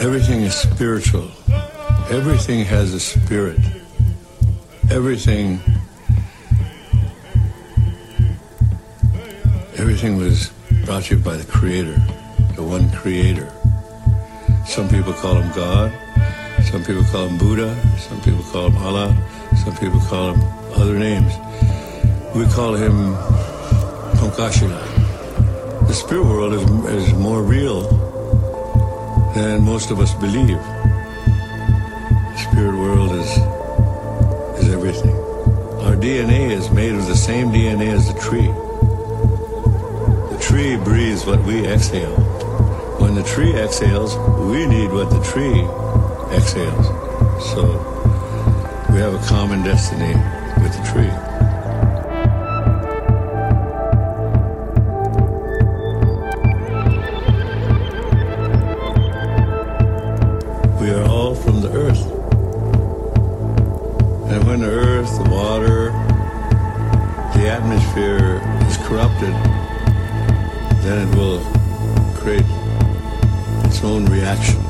Everything is spiritual. Everything has a spirit. Everything everything was brought to you by the creator, the one creator. Some people call him God, some people call him Buddha, some people call him Allah, some people call him other names. We call him Tunkashila. The spirit world is, is more real than most of us believe. The spirit world is is everything. Our DNA is made of the same DNA as the tree. The tree breathes what we exhale. When the tree exhales, we need what the tree exhales. So we have a common destiny with the tree. Earth, the water, the atmosphere is corrupted, then it will create its own reaction.